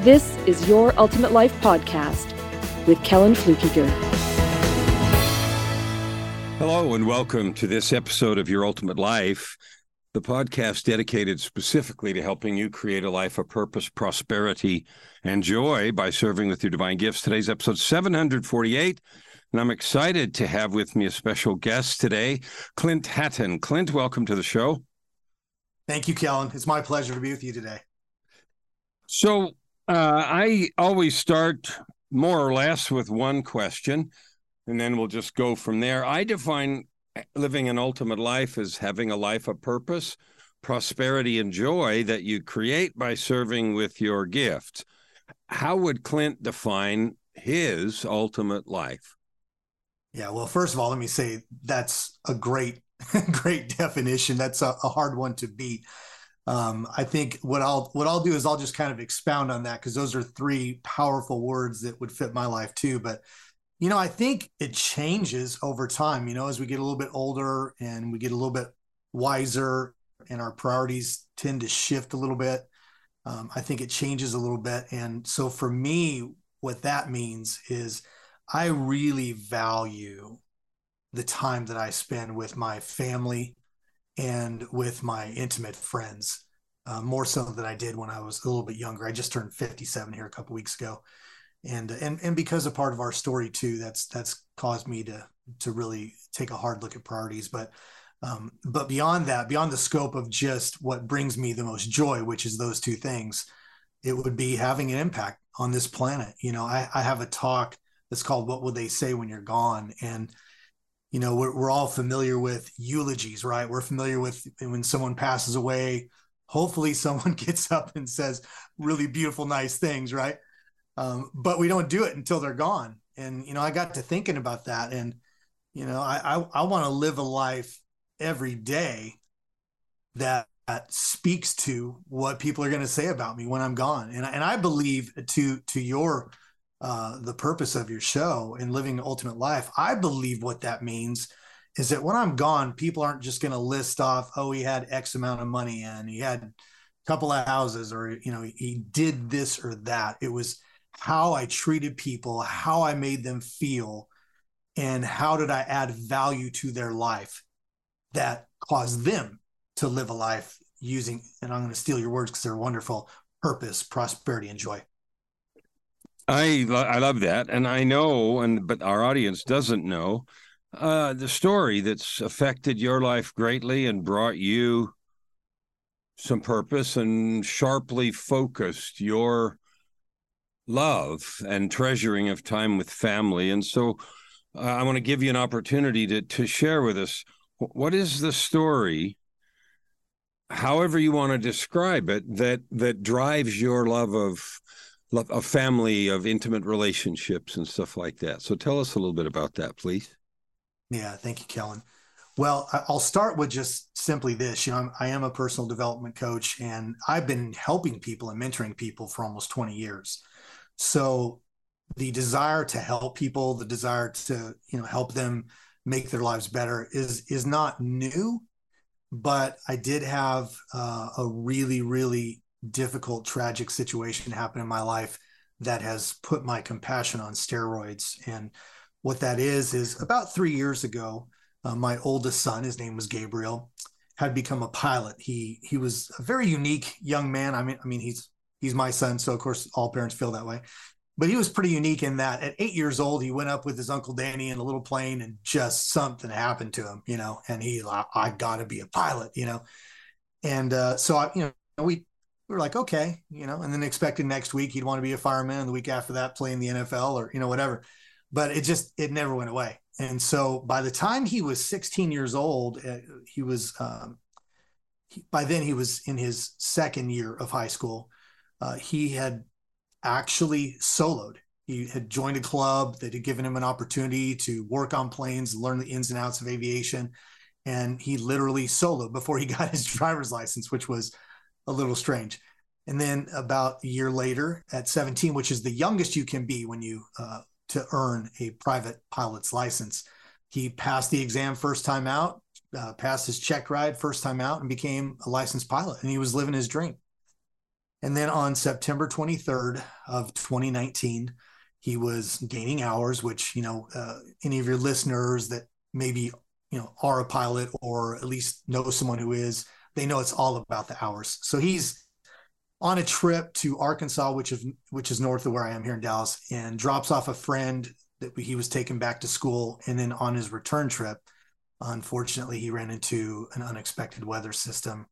this is Your Ultimate Life podcast with Kellen Flukiger. Hello, and welcome to this episode of Your Ultimate Life, the podcast dedicated specifically to helping you create a life of purpose, prosperity, and joy by serving with your divine gifts. Today's episode 748. And I'm excited to have with me a special guest today, Clint Hatton. Clint, welcome to the show. Thank you, Kellen. It's my pleasure to be with you today. So, uh, I always start more or less with one question, and then we'll just go from there. I define living an ultimate life as having a life of purpose, prosperity, and joy that you create by serving with your gifts. How would Clint define his ultimate life? Yeah, well, first of all, let me say that's a great, great definition. That's a, a hard one to beat. Um, I think what I'll what I'll do is I'll just kind of expound on that because those are three powerful words that would fit my life too. But you know, I think it changes over time. You know, as we get a little bit older and we get a little bit wiser, and our priorities tend to shift a little bit. Um, I think it changes a little bit, and so for me, what that means is I really value the time that I spend with my family and with my intimate friends, uh, more so than I did when I was a little bit younger. I just turned 57 here a couple weeks ago, and and and because a part of our story too, that's that's caused me to to really take a hard look at priorities. But um, but beyond that, beyond the scope of just what brings me the most joy, which is those two things, it would be having an impact on this planet. You know, I, I have a talk that's called "What Will They Say When You're Gone," and you know we're, we're all familiar with eulogies right? We're familiar with when someone passes away hopefully someone gets up and says really beautiful nice things right? Um, but we don't do it until they're gone. And you know i got to thinking about that and you know i i, I want to live a life every day that, that speaks to what people are going to say about me when i'm gone. And, and i believe to to your uh, the purpose of your show and living ultimate life, I believe what that means is that when I'm gone, people aren't just going to list off, oh, he had X amount of money and he had a couple of houses or, you know, he did this or that. It was how I treated people, how I made them feel, and how did I add value to their life that caused them to live a life using, and I'm going to steal your words because they're wonderful purpose, prosperity, and joy. I I love that, and I know, and but our audience doesn't know uh, the story that's affected your life greatly and brought you some purpose and sharply focused your love and treasuring of time with family. And so, uh, I want to give you an opportunity to to share with us what is the story however you want to describe it that that drives your love of a family of intimate relationships and stuff like that. So tell us a little bit about that, please. Yeah, thank you, Kellen. Well, I'll start with just simply this. You know, I'm, I am a personal development coach, and I've been helping people and mentoring people for almost 20 years. So, the desire to help people, the desire to you know help them make their lives better is is not new, but I did have uh, a really really difficult, tragic situation happen in my life that has put my compassion on steroids. And what that is, is about three years ago, uh, my oldest son, his name was Gabriel, had become a pilot. He he was a very unique young man. I mean, I mean, he's he's my son, so of course all parents feel that way. But he was pretty unique in that at eight years old, he went up with his uncle Danny in a little plane, and just something happened to him, you know. And he, I, I got to be a pilot, you know. And uh, so I, you know, we we were like, okay, you know, and then expected next week he'd want to be a fireman, and the week after that play in the NFL or you know whatever. But it just it never went away. And so by the time he was 16 years old, uh, he was um, he, by then he was in his second year of high school. Uh, he had actually soloed. He had joined a club that had given him an opportunity to work on planes, learn the ins and outs of aviation. And he literally soloed before he got his driver's license, which was a little strange. And then about a year later, at 17, which is the youngest you can be when you uh, to earn a private pilot's license, he passed the exam first time out, uh, passed his check ride first time out, and became a licensed pilot. And he was living his dream. And then on September 23rd of 2019, he was gaining hours, which, you know, uh, any of your listeners that maybe, you know, are a pilot or at least know someone who is, they know it's all about the hours. So he's on a trip to Arkansas, which is which is north of where I am here in Dallas, and drops off a friend that he was taken back to school. And then on his return trip, unfortunately, he ran into an unexpected weather system.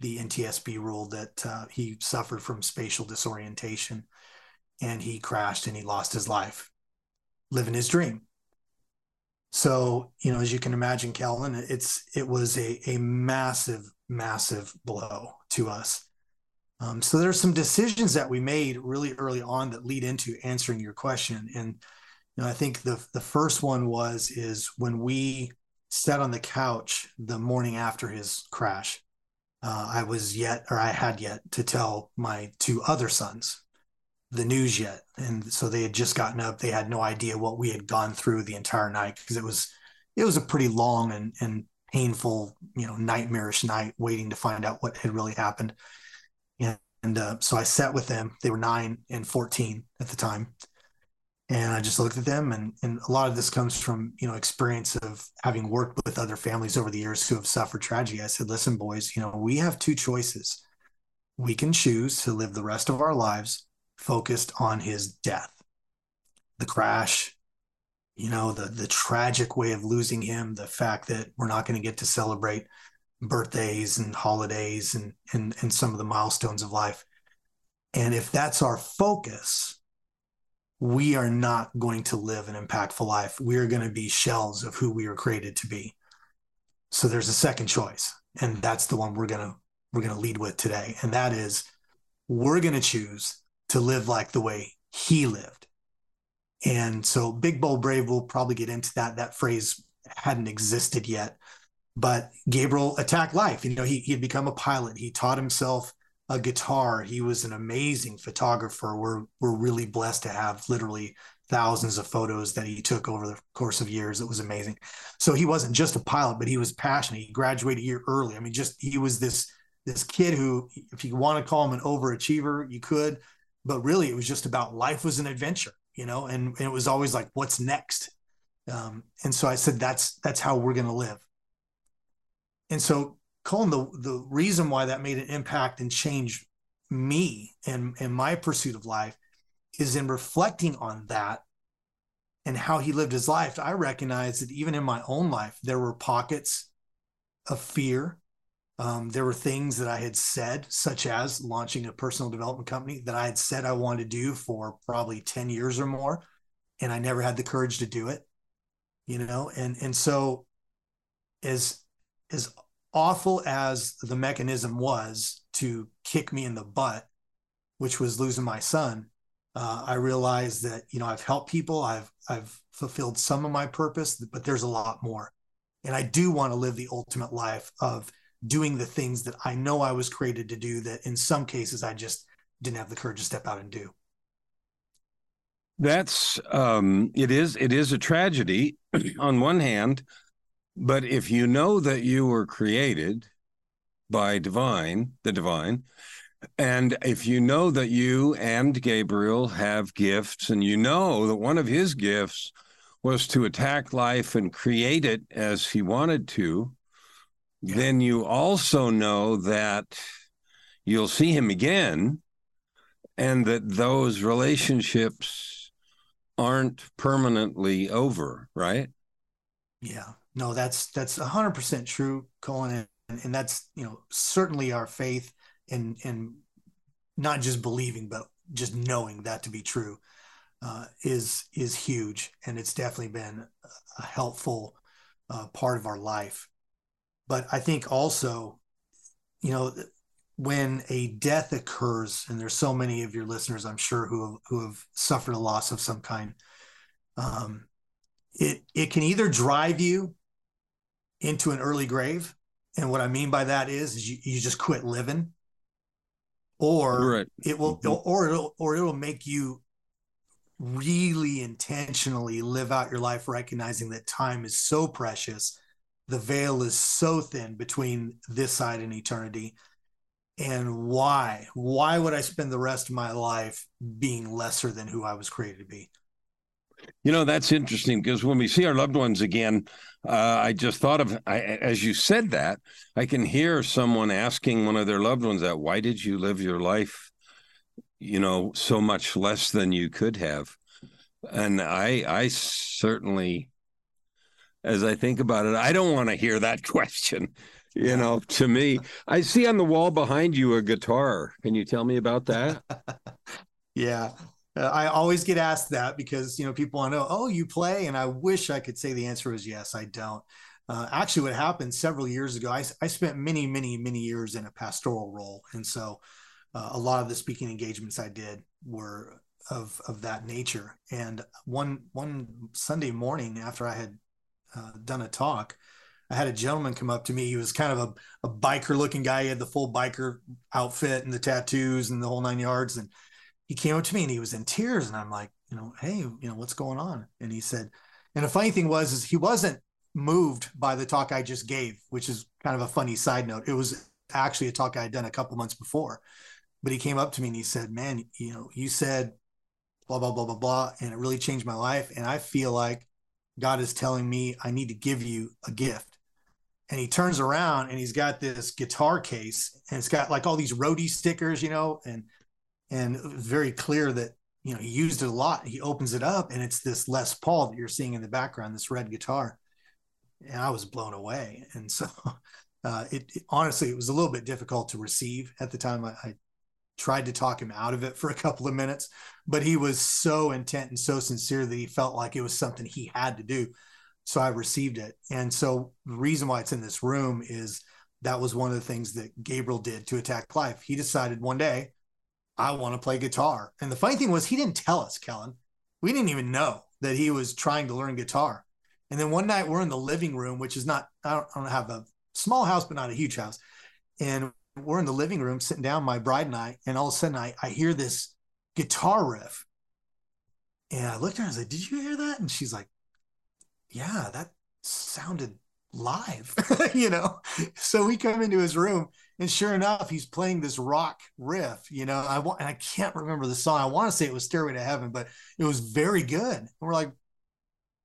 The NTSB ruled that uh, he suffered from spatial disorientation, and he crashed and he lost his life, living his dream. So, you know, as you can imagine, Calvin, it's it was a a massive, massive blow to us um, so there's some decisions that we made really early on that lead into answering your question. And you know, I think the the first one was is when we sat on the couch the morning after his crash. Uh, I was yet, or I had yet to tell my two other sons the news yet, and so they had just gotten up. They had no idea what we had gone through the entire night because it was it was a pretty long and and painful, you know, nightmarish night waiting to find out what had really happened. And uh, so I sat with them. They were nine and 14 at the time. And I just looked at them. And, and a lot of this comes from, you know, experience of having worked with other families over the years who have suffered tragedy. I said, listen, boys, you know, we have two choices. We can choose to live the rest of our lives focused on his death, the crash, you know, the the tragic way of losing him, the fact that we're not going to get to celebrate birthdays and holidays and, and and some of the milestones of life. And if that's our focus, we are not going to live an impactful life. We are going to be shells of who we were created to be. So there's a second choice, and that's the one we're gonna we're gonna lead with today, and that is we're gonna choose to live like the way he lived. And so, big, bold, brave. We'll probably get into that. That phrase hadn't existed yet but Gabriel attacked life. You know, he he had become a pilot. He taught himself a guitar. He was an amazing photographer. We're we're really blessed to have literally thousands of photos that he took over the course of years. It was amazing. So he wasn't just a pilot, but he was passionate. He graduated a year early. I mean, just he was this this kid who, if you want to call him an overachiever, you could, but really it was just about life was an adventure, you know, and, and it was always like, what's next? Um, and so I said, that's that's how we're going to live. And so, Colin, the, the reason why that made an impact and change me and, and my pursuit of life is in reflecting on that and how he lived his life. I recognize that even in my own life, there were pockets of fear. Um, there were things that I had said, such as launching a personal development company that I had said I wanted to do for probably 10 years or more. And I never had the courage to do it, you know? And, and so as as awful as the mechanism was to kick me in the butt, which was losing my son, uh, I realized that you know I've helped people, I've I've fulfilled some of my purpose, but there's a lot more, and I do want to live the ultimate life of doing the things that I know I was created to do. That in some cases I just didn't have the courage to step out and do. That's um, it is it is a tragedy on one hand but if you know that you were created by divine, the divine, and if you know that you and Gabriel have gifts, and you know that one of his gifts was to attack life and create it as he wanted to, yeah. then you also know that you'll see him again and that those relationships aren't permanently over, right? Yeah no, that's that's hundred percent true, Colin, and, and that's you know certainly our faith and and not just believing, but just knowing that to be true uh, is is huge, and it's definitely been a helpful uh, part of our life. But I think also, you know, when a death occurs, and there's so many of your listeners, I'm sure, who have, who have suffered a loss of some kind, um, it it can either drive you into an early grave, and what I mean by that is, is you, you just quit living, or right. it will, mm-hmm. or it'll, or it'll make you really intentionally live out your life, recognizing that time is so precious, the veil is so thin between this side and eternity. And why? Why would i spend the rest of my life being lesser than who i was created to be? You know that's interesting because when we see our loved ones again uh, i just thought of I, as you said that i can hear someone asking one of their loved ones that why did you live your life you know so much less than you could have? And i i certainly as i think about it i don't want to hear that question you know to me. I see on the wall behind you a guitar. Can you tell me about that? Yeah. Uh, i always get asked that because you know people want to know oh you play? And i wish i could say the answer is yes i don't. Uh, actually what happened several years ago I, I spent many many many years in a pastoral role. And so uh, a lot of the speaking engagements i did were of of that nature. And one one sunday morning after i had uh, done a talk I had a gentleman come up to me. He was kind of a, a biker looking guy. He had the full biker outfit and the tattoos and the whole nine yards. And he came up to me and he was in tears. And I'm like, you know, hey, you know, what's going on? And he said, and the funny thing was, is he wasn't moved by the talk I just gave, which is kind of a funny side note. It was actually a talk I had done a couple months before. But he came up to me and he said, man, you know, you said blah, blah, blah, blah, blah. And it really changed my life. And I feel like God is telling me I need to give you a gift and he turns around and he's got this guitar case and it's got like all these roadie stickers, you know, and and very clear that you know he used it a lot. He opens it up and it's this Les Paul that you're seeing in the background, this red guitar, and I was blown away. And so, uh, it, it, honestly it was a little bit difficult to receive at the time. I, I tried to talk him out of it for a couple of minutes, but he was so intent and so sincere that he felt like it was something he had to do so I received it. And so the reason why it's in this room is that was one of the things that Gabriel did to attack life. He decided one day, I want to play guitar. And the funny thing was, he didn't tell us, Kellen. We didn't even know that he was trying to learn guitar. And then one night we're in the living room, which is not, I don't, I don't have a small house, but not a huge house. And we're in the living room sitting down, my bride and I, and all of a sudden I, I hear this guitar riff. And I looked at her and I was like, Did you hear that? And she's like, yeah, that sounded live, you know? So we come into his room and sure enough, he's playing this rock riff, you know, I want, and I can't remember the song. I want to say it was Stairway to Heaven, but it was very good. And we're like,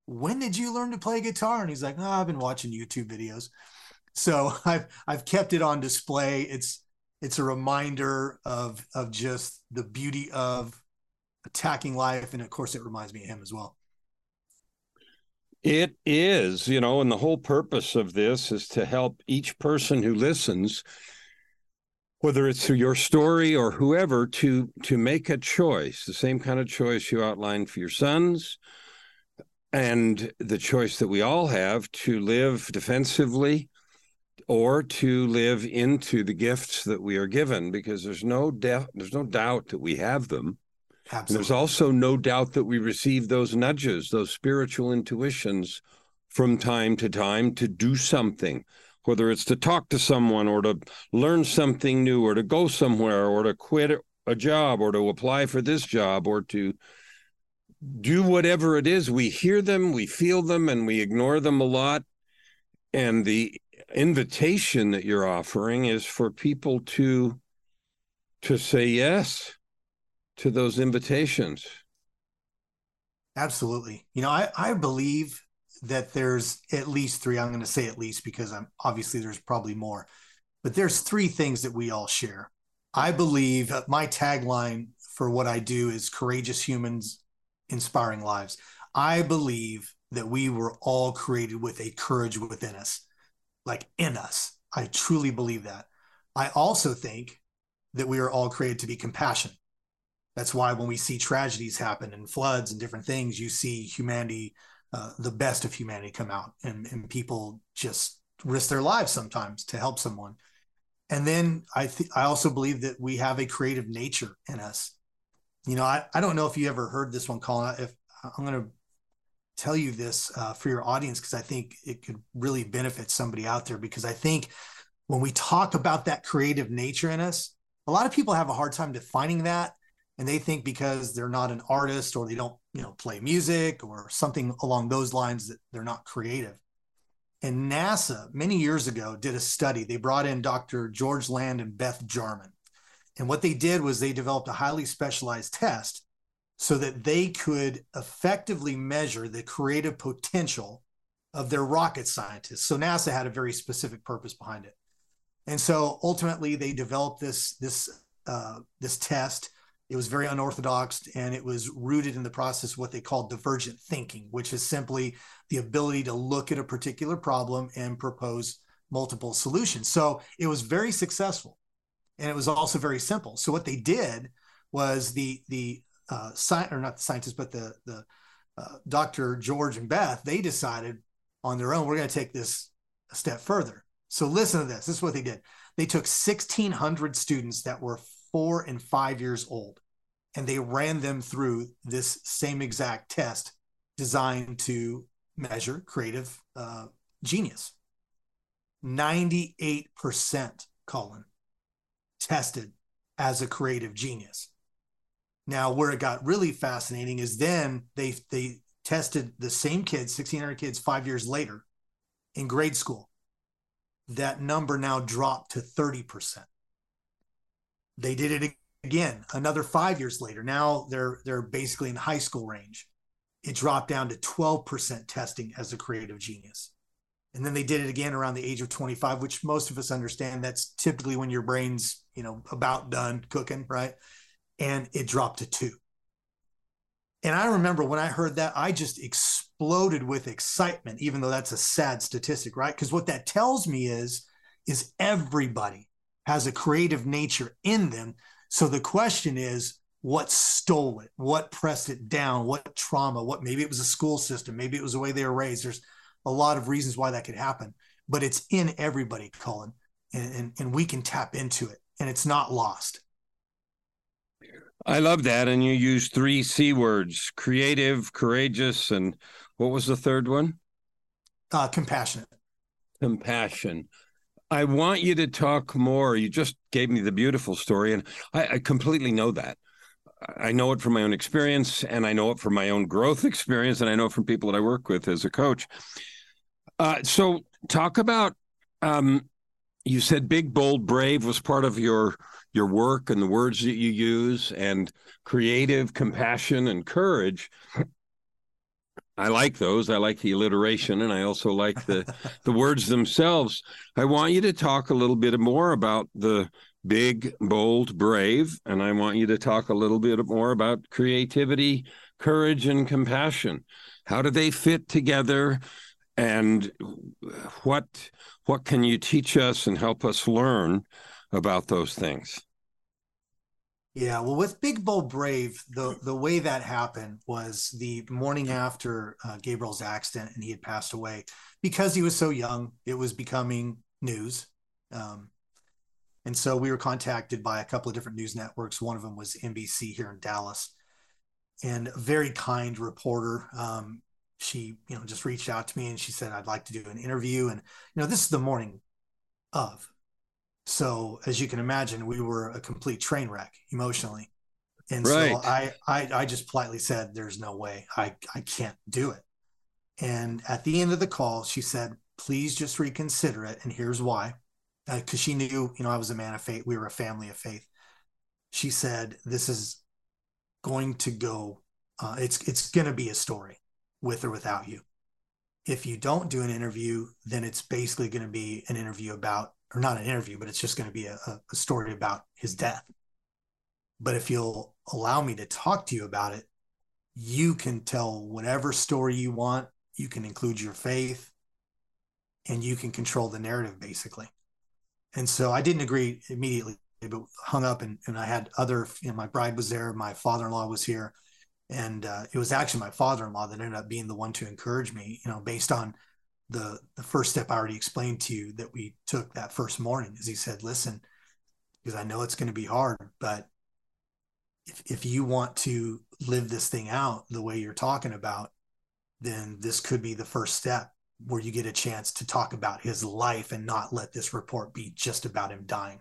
when did you learn to play guitar? And he's like, oh, I've been watching YouTube videos. So I've, I've kept it on display. It's, it's a reminder of, of just the beauty of attacking life. And of course it reminds me of him as well. It is, you know, and the whole purpose of this is to help each person who listens, whether it's through your story or whoever, to to make a choice, the same kind of choice you outlined for your sons, and the choice that we all have to live defensively or to live into the gifts that we are given, because there's no doubt there's no doubt that we have them there's also no doubt that we receive those nudges, those spiritual intuitions from time to time to do something, whether it's to talk to someone or to learn something new or to go somewhere or to quit a job or to apply for this job or to do whatever it is. We hear them, we feel them, and we ignore them a lot. And the invitation that you're offering is for people to to say yes to those invitations. Absolutely. You know, I, I believe that there's at least three. I'm going to say at least because I'm obviously there's probably more, but there's three things that we all share. I believe uh, my tagline for what I do is courageous humans, inspiring lives. I believe that we were all created with a courage within us, like in us. I truly believe that. I also think that we are all created to be compassionate. That's why when we see tragedies happen and floods and different things, you see humanity, uh, the best of humanity come out and, and people just risk their lives sometimes to help someone. And then I th- I also believe that we have a creative nature in us. You know, I, I don't know if you ever heard this one, Colin. If I'm going to tell you this uh, for your audience because I think it could really benefit somebody out there. Because I think when we talk about that creative nature in us, a lot of people have a hard time defining that, and they think because they're not an artist or they don't, you know, play music or something along those lines that they're not creative. And NASA, many years ago, did a study. They brought in Dr. George Land and Beth Jarman. And what they did was they developed a highly specialized test so that they could effectively measure the creative potential of their rocket scientists. So NASA had a very specific purpose behind it. And so ultimately they developed this this uh, this test. It was very unorthodox and it was rooted in the process what they call divergent thinking, which is simply the ability to look at a particular problem and propose multiple solutions. So it was very successful and it was also very simple. So what they did was the the uh, sci- or not the scientists, but the the uh, Dr. George and Beth, they decided on their own we're going to take this a step further. So listen to this. This is what they did. They took 1,600 students that were four and five years old, and they ran them through this same exact test designed to measure creative uh, genius. 98%, Colin, tested as a creative genius. Now, where it got really fascinating is then they they tested the same kids, 1,600 kids, five years later in grade school. That number now dropped to 30%. They did it again another five years later. Now they're they're basically in high school range. It dropped down to 12% testing as a creative genius. And then they did it again around the age of 25, which most of us understand that's typically when your brain's, you know, about done cooking, right? And it dropped to two. And I remember when I heard that, I just exploded with excitement, even though that's a sad statistic, right? Because what that tells me is, is everybody has a creative nature in them. So the question is, what stole it? What pressed it down? What trauma? What maybe it was a school system, maybe it was the way they were raised. There's a lot of reasons why that could happen, but it's in everybody, Colin, and, and, and we can tap into it and it's not lost. I love that. And you use three C words creative, courageous, and what was the third one? Uh, compassionate. Compassion. I want you to talk more. You just gave me the beautiful story, and I, I completely know that. I know it from my own experience, and I know it from my own growth experience, and I know from people that I work with as a coach. Uh, so, talk about. Um, you said "big, bold, brave" was part of your your work and the words that you use, and creative, compassion, and courage. I like those. I like the alliteration, and I also like the the words themselves. I want you to talk a little bit more about the big, bold, brave, and I want you to talk a little bit more about creativity, courage, and compassion. How do they fit together? and what what can you teach us and help us learn about those things? Yeah well with big bold brave the the way that happened was the morning after uh, gabriel's accident and he had passed away because he was so young it was becoming news um, and so we were contacted by a couple of different news networks. One of them was nbc here in dallas and a very kind reporter um, she you know just reached out to me and she said i'd like to do an interview. And you know this is the morning of. So as you can imagine we were a complete train wreck emotionally. And right. so I, I i just politely said there's no way. I i can't do it. And at the end of the call she said please just reconsider it and here's why. Because uh, she knew you know i was a man of faith. We were a family of faith. She said this is going to go uh, it's it's going to be a story with or without you. If you don't do an interview, then it's basically going to be an interview about, or not an interview, but it's just going to be a, a story about his death. But if you'll allow me to talk to you about it, you can tell whatever story you want. You can include your faith and you can control the narrative basically. And so I didn't agree immediately, but hung up and, and I had other, you know, my bride was there, my father in law was here and uh, it was actually my father-in-law that ended up being the one to encourage me you know based on the the first step I already explained to you that we took that first morning is he said, listen, because I know it's going to be hard, but if if you want to live this thing out the way you're talking about, then this could be the first step where you get a chance to talk about his life and not let this report be just about him dying.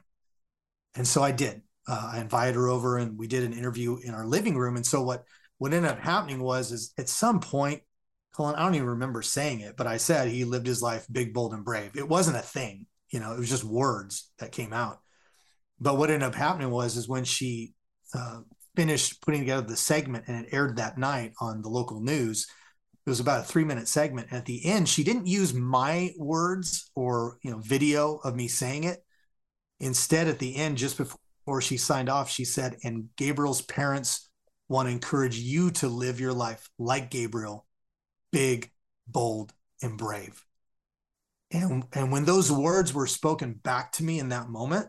And so I did. Uh, I invited her over and we did an interview in our living room. And so what what ended up happening was is at some point Colin, I don't even remember saying it, but I said he lived his life big, bold, and brave. It wasn't a thing, you know, it was just words that came out. But what ended up happening was, is when she uh, finished putting together the segment and it aired that night on the local news, it was about a three minute segment. And at the end, she didn't use my words or, you know, video of me saying it. Instead, at the end, just before she signed off, she said, and Gabriel's parents want to encourage you to live your life like Gabriel big, bold, and brave. And, and when those words were spoken back to me in that moment,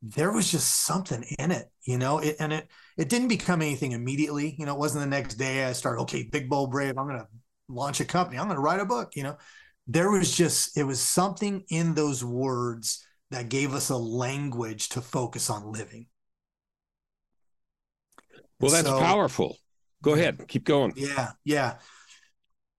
there was just something in it, you know, it, and it, it didn't become anything immediately. You know, it wasn't the next day I started, okay, big, bold, brave. I'm going to launch a company. I'm going to write a book, you know, there was just, it was something in those words that gave us a language to focus on living. Well, that's so, powerful. Go ahead, keep going. Yeah, yeah.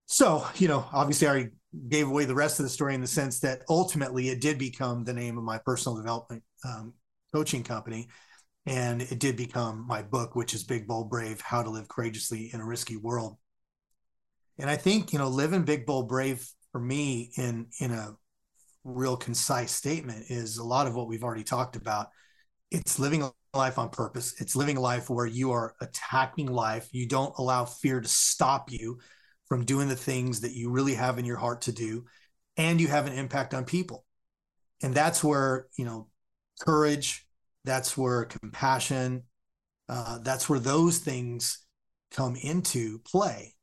So, you know, obviously I gave away the rest of the story in the sense that ultimately it did become the name of my personal development um, coaching company. And it did become my book, which is Big Bold Brave How to Live Courageously in a Risky World. And I think, you know, living big, bold, brave for me in in a real concise statement is a lot of what we've already talked about. It's living a life on purpose. It's living a life where you are attacking life. You don't allow fear to stop you from doing the things that you really have in your heart to do and you have an impact on people and that's where you know courage that's where compassion uh, that's where those things come into play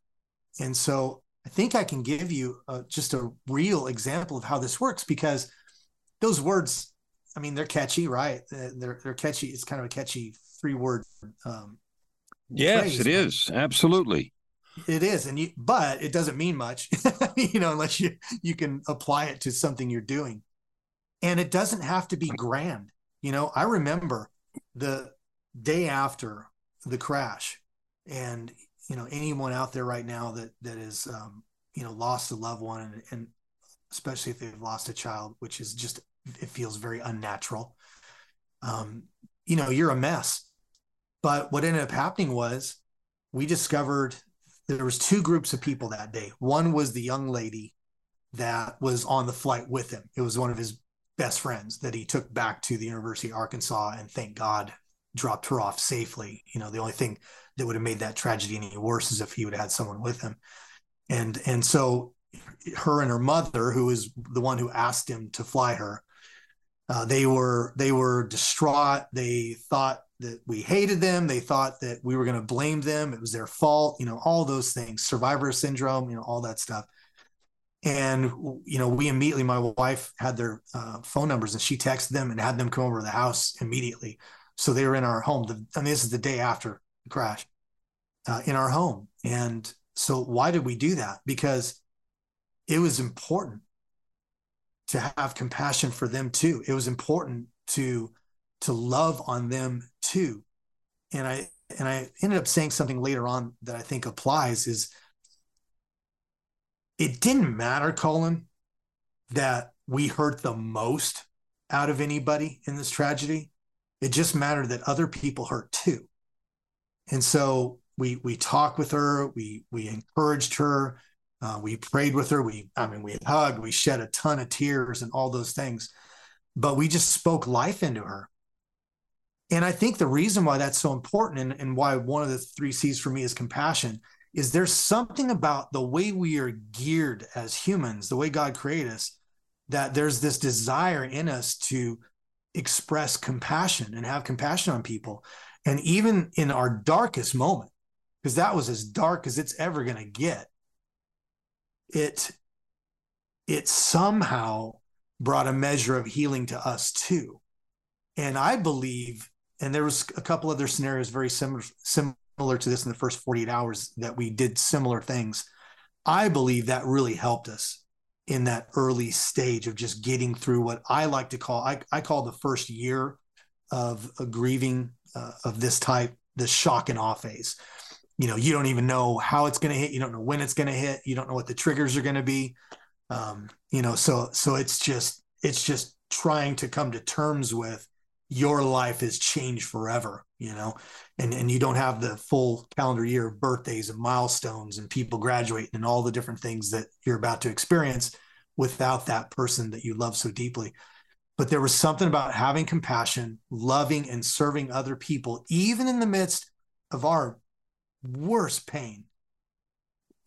and so i think i can give you uh, just a real example of how this works because those words i mean they're catchy right? They're, they're catchy. It's kind of a catchy three word um, yes phrase, it is. Absolutely. It is, and you, but it doesn't mean much, you know, unless you you can apply it to something you're doing, and it doesn't have to be grand. You know, I remember the day after the crash, and you know, anyone out there right now that that is, um, you know, lost a loved one, and, and especially if they've lost a child, which is just it feels very unnatural. Um, you know, you're a mess. But what ended up happening was we discovered there was two groups of people that day. One was the young lady that was on the flight with him. It was one of his best friends that he took back to the University of Arkansas and thank God dropped her off safely. You know, the only thing that would have made that tragedy any worse is if he would have had someone with him. And and so her and her mother, who was the one who asked him to fly her, uh, they were they were distraught. They thought that we hated them. They thought that we were going to blame them. It was their fault, you know, all those things, survivor syndrome, you know, all that stuff. And, you know, we immediately, my wife had their uh, phone numbers and she texted them and had them come over to the house immediately. So they were in our home. The, I mean, this is the day after the crash uh, in our home. And so why did we do that? Because it was important to have compassion for them too. It was important to to love on them too. And I and I ended up saying something later on that I think applies is it didn't matter, Colin, that we hurt the most out of anybody in this tragedy. It just mattered that other people hurt too. And so we we talked with her, we we encouraged her, uh, we prayed with her, we I mean we hugged, we shed a ton of tears and all those things, but we just spoke life into her. And I think the reason why that's so important and, and why one of the three C's for me is compassion is there's something about the way we are geared as humans, the way God created us, that there's this desire in us to express compassion and have compassion on people. And even in our darkest moment, because that was as dark as it's ever going to get, it it somehow brought a measure of healing to us too. And I believe and there was a couple other scenarios very similar similar to this in the first 48 hours that we did similar things i believe that really helped us in that early stage of just getting through what I like to call I, I call the first year of a grieving uh, of this type, the shock and awe phase. You know, you don't even know how it's going to hit. You don't know when it's going to hit. You don't know what the triggers are going to be. Um, you know, so so it's just it's just trying to come to terms with your life has changed forever. You know, and and you don't have the full calendar year of birthdays and milestones and people graduating and all the different things that you're about to experience without that person that you love so deeply but there was something about having compassion, loving and serving other people, even in the midst of our worst pain,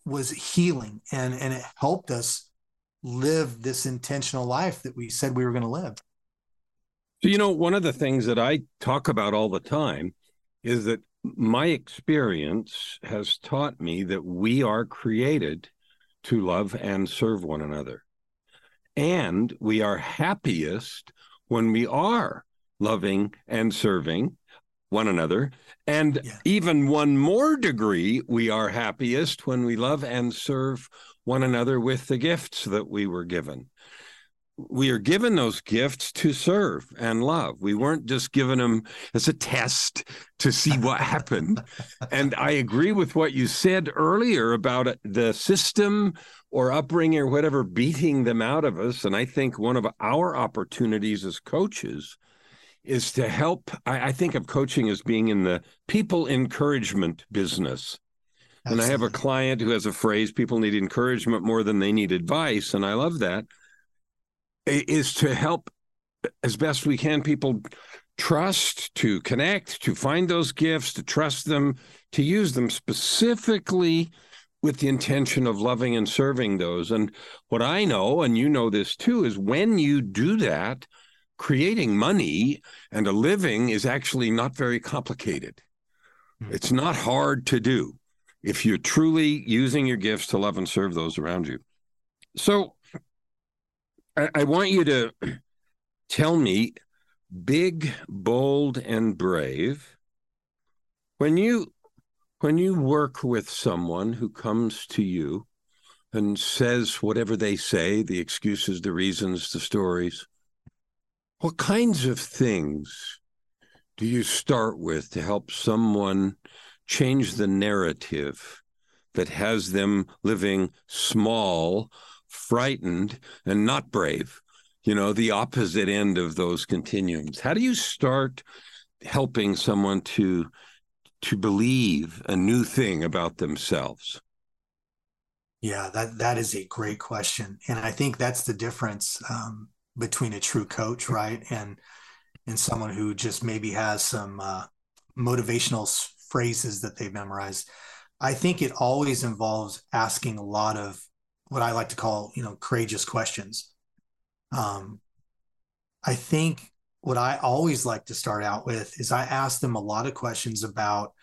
was healing. And, and it helped us live this intentional life that we said we were going to live. So, you know, one of the things that I talk about all the time is that my experience has taught me that we are created to love and serve one another. And we are happiest when we are loving and serving one another. And yeah. even one more degree, we are happiest when we love and serve one another with the gifts that we were given. We are given those gifts to serve and love. We weren't just given them as a test to see what happened. And I agree with what you said earlier about the system or upbringing or whatever beating them out of us. And I think one of our opportunities as coaches is to help. I, I think of coaching as being in the people encouragement business. Absolutely. And I have a client who has a phrase people need encouragement more than they need advice. And I love that. Is to help as best we can people trust, to connect, to find those gifts, to trust them, to use them specifically with the intention of loving and serving those. And what I know, and you know this too, is when you do that, creating money and a living is actually not very complicated. Hmm. It's not hard to do if you're truly using your gifts to love and serve those around you. So I, I want you to tell me big, bold, and brave. When you when you work with someone who comes to you and says whatever they say, the excuses, the reasons, the stories, what kinds of things do you start with to help someone change the narrative that has them living small, frightened, and not brave? You know, the opposite end of those continuums. How do you start helping someone to to believe a new thing about themselves? Yeah, that that is a great question, and I think that's the difference um, between a true coach, right, and and someone who just maybe has some uh, motivational phrases that they've memorized. I think it always involves asking a lot of what I like to call, you know, courageous questions. Um, I think what I always like to start out with is I ask them a lot of questions about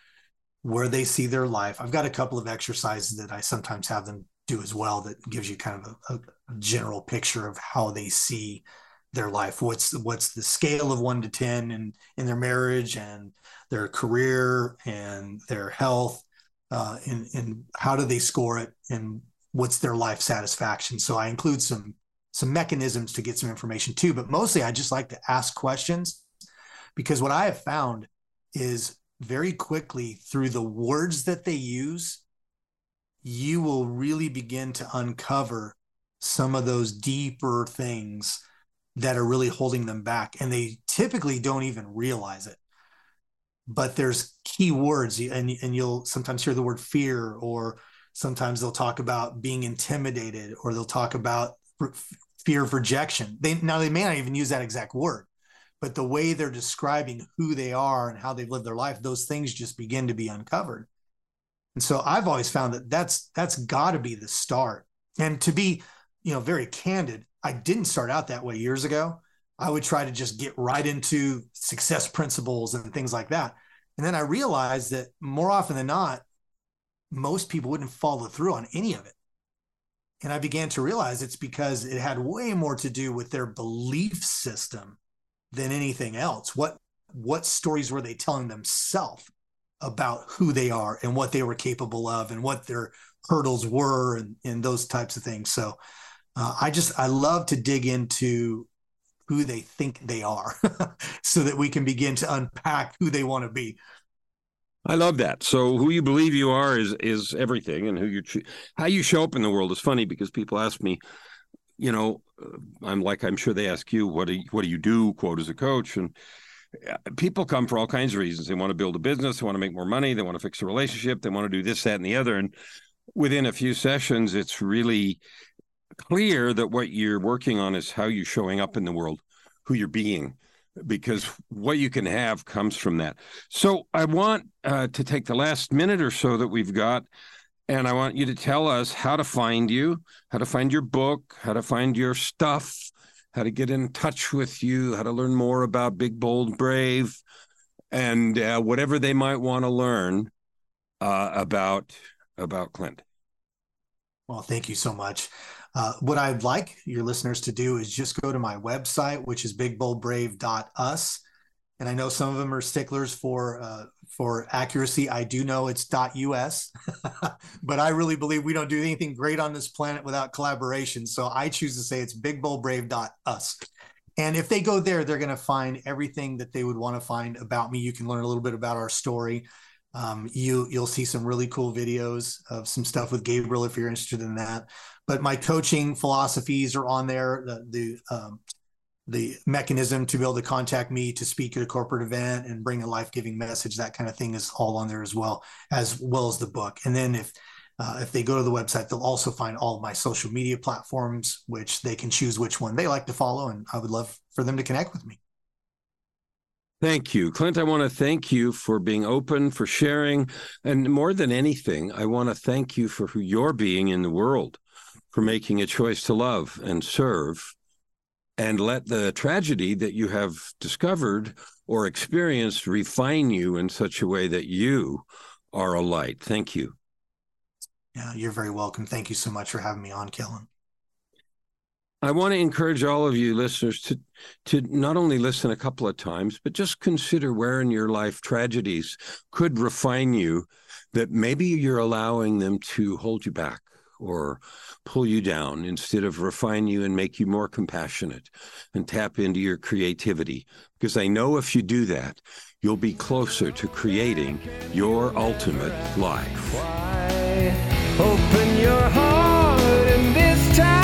where they see their life. I've got a couple of exercises that I sometimes have them do as well that gives you kind of a, a general picture of how they see their life. What's what's the scale of one to ten in in their marriage and their career and their health, uh, and and how do they score it and what's their life satisfaction. So I include some some mechanisms to get some information too. But mostly I just like to ask questions because what I have found is very quickly through the words that they use, you will really begin to uncover some of those deeper things that are really holding them back. And they typically don't even realize it. But there's key words, and, and you'll sometimes hear the word fear, or sometimes they'll talk about being intimidated, or they'll talk about fear of rejection. They now they may not even use that exact word, but the way they're describing who they are and how they've lived their life, those things just begin to be uncovered. And so I've always found that that's that's got to be the start. And to be, you know, very candid, I didn't start out that way years ago. I would try to just get right into success principles and things like that. And then I realized that more often than not, most people wouldn't follow through on any of it. And I began to realize it's because it had way more to do with their belief system than anything else. What what stories were they telling themselves about who they are and what they were capable of and what their hurdles were and, and those types of things. So uh, I just I love to dig into who they think they are, so that we can begin to unpack who they want to be. I love that. So who you believe you are is is everything, and who you how you show up in the world is funny because people ask me, you know, uh, I'm like I'm sure they ask you, what do you, what do you do? Quote as a coach, and uh, people come for all kinds of reasons. They want to build a business, they want to make more money, they want to fix a relationship, they want to do this, that, and the other. And within a few sessions, it's really clear that what you're working on is how you're showing up in the world, who you're being because what you can have comes from that. So I want uh, to take the last minute or so that we've got, and I want you to tell us how to find you, how to find your book, how to find your stuff, how to get in touch with you, how to learn more about Big Bold Brave, and uh, whatever they might want to learn uh, about about Clint. Well, thank you so much. Uh, what I'd like your listeners to do is just go to my website, which is bigboldbrave.us. And I know some of them are sticklers for uh, for accuracy. I do know it's .us, but I really believe we don't do anything great on this planet without collaboration. So I choose to say it's bigboldbrave.us. And if they go there, they're going to find everything that they would want to find about me. You can learn a little bit about our story. Um, you you'll see some really cool videos of some stuff with Gabriel if you're interested in that. But my coaching philosophies are on there. The the, um, the mechanism to be able to contact me to speak at a corporate event and bring a life giving message, that kind of thing is all on there as well, as well as the book. And then if uh, if they go to the website, they'll also find all my social media platforms, which they can choose which one they like to follow. And I would love for them to connect with me. Thank you. Clint, I want to thank you for being open, for sharing. And more than anything, I want to thank you for who you're being in the world, for making a choice to love and serve. And let the tragedy that you have discovered or experienced refine you in such a way that you are a light. Thank you. Yeah, you're very welcome. Thank you so much for having me on, Kellan. I want to encourage all of you listeners to to not only listen a couple of times, but just consider where in your life tragedies could refine you that maybe you're allowing them to hold you back or pull you down instead of refine you and make you more compassionate and tap into your creativity. Because I know if you do that, you'll be closer to creating your ultimate life. Why? Open your heart this time.